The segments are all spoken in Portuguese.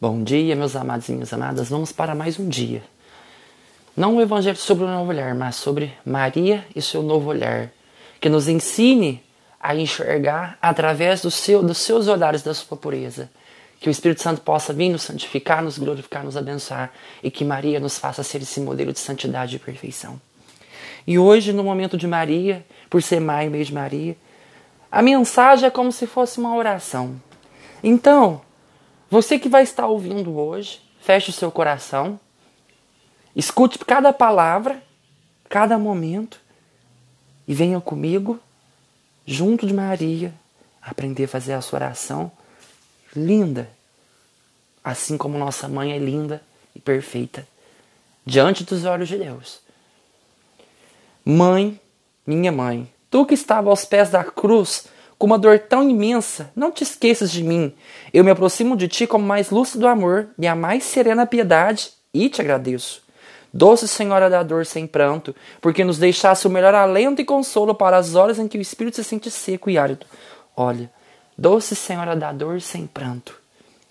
Bom dia, meus amados e minhas amadas. Vamos para mais um dia. Não o evangelho sobre o novo olhar, mas sobre Maria e seu novo olhar, que nos ensine a enxergar através do seu, dos seus olhares da sua pureza. Que o Espírito Santo possa vir nos santificar, nos glorificar, nos abençoar e que Maria nos faça ser esse modelo de santidade e perfeição. E hoje, no momento de Maria, por ser maio, mês de Maria, a mensagem é como se fosse uma oração. Então, você que vai estar ouvindo hoje, feche o seu coração, escute cada palavra, cada momento. E venha comigo, junto de Maria, aprender a fazer a sua oração linda, assim como nossa mãe é linda e perfeita, diante dos olhos de Deus. Mãe, minha mãe, tu que estava aos pés da cruz, com uma dor tão imensa, não te esqueças de mim. Eu me aproximo de ti como mais lúcido amor e a mais serena piedade e te agradeço. Doce Senhora da dor sem pranto, porque nos deixasse o melhor alento e consolo para as horas em que o espírito se sente seco e árido. Olha, doce Senhora da dor sem pranto,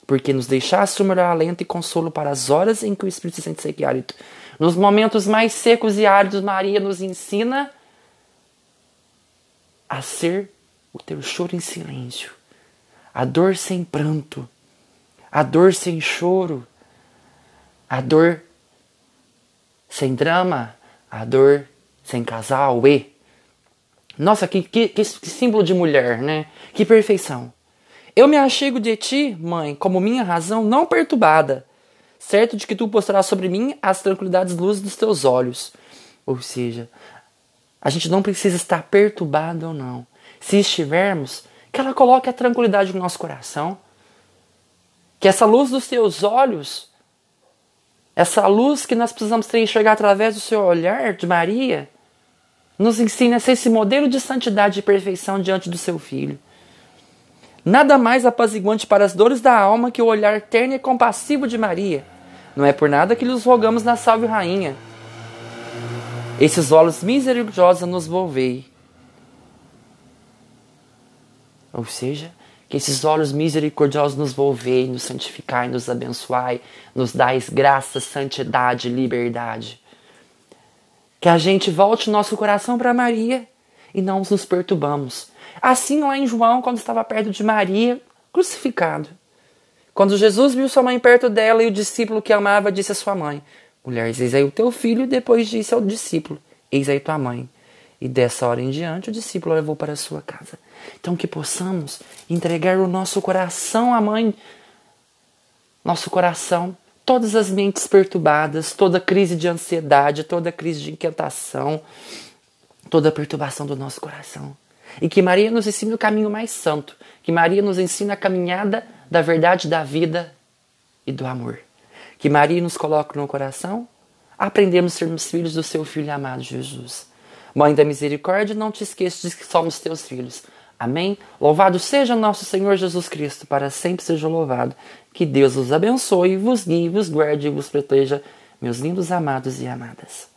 porque nos deixasse o melhor alento e consolo para as horas em que o espírito se sente seco e árido. Nos momentos mais secos e áridos, Maria nos ensina a ser o teu choro em silêncio, a dor sem pranto, a dor sem choro, a dor sem drama, a dor sem casal, e. Nossa, que, que, que símbolo de mulher, né? Que perfeição. Eu me achego de ti, mãe, como minha razão não perturbada, certo de que tu postarás sobre mim as tranquilidades luzes dos teus olhos. Ou seja, a gente não precisa estar perturbado ou não se estivermos, que ela coloque a tranquilidade no nosso coração. Que essa luz dos teus olhos, essa luz que nós precisamos ter enxergar através do seu olhar de Maria, nos ensine a ser esse modelo de santidade e perfeição diante do seu filho. Nada mais apaziguante para as dores da alma que o olhar terno e compassivo de Maria. Não é por nada que lhes rogamos na salve rainha. Esses olhos misericordiosos nos volvei ou seja, que esses olhos misericordiosos nos volvei, nos santificai, nos abençoai, nos dais graça, santidade, liberdade. Que a gente volte nosso coração para Maria e não nos perturbamos. Assim lá em João, quando estava perto de Maria, crucificado. Quando Jesus viu sua mãe perto dela e o discípulo que amava disse à sua mãe: Mulher, eis aí o teu filho, e depois disse ao discípulo: Eis aí tua mãe. E dessa hora em diante, o discípulo levou para a sua casa. Então, que possamos entregar o nosso coração à mãe, nosso coração, todas as mentes perturbadas, toda crise de ansiedade, toda crise de inquietação, toda perturbação do nosso coração. E que Maria nos ensine o caminho mais santo, que Maria nos ensine a caminhada da verdade, da vida e do amor. Que Maria nos coloque no coração, aprendemos a sermos filhos do seu Filho amado Jesus. Mãe da misericórdia, não te esqueças de que somos teus filhos. Amém? Louvado seja nosso Senhor Jesus Cristo, para sempre seja louvado. Que Deus os abençoe, vos guie, vos guarde e vos proteja, meus lindos amados e amadas.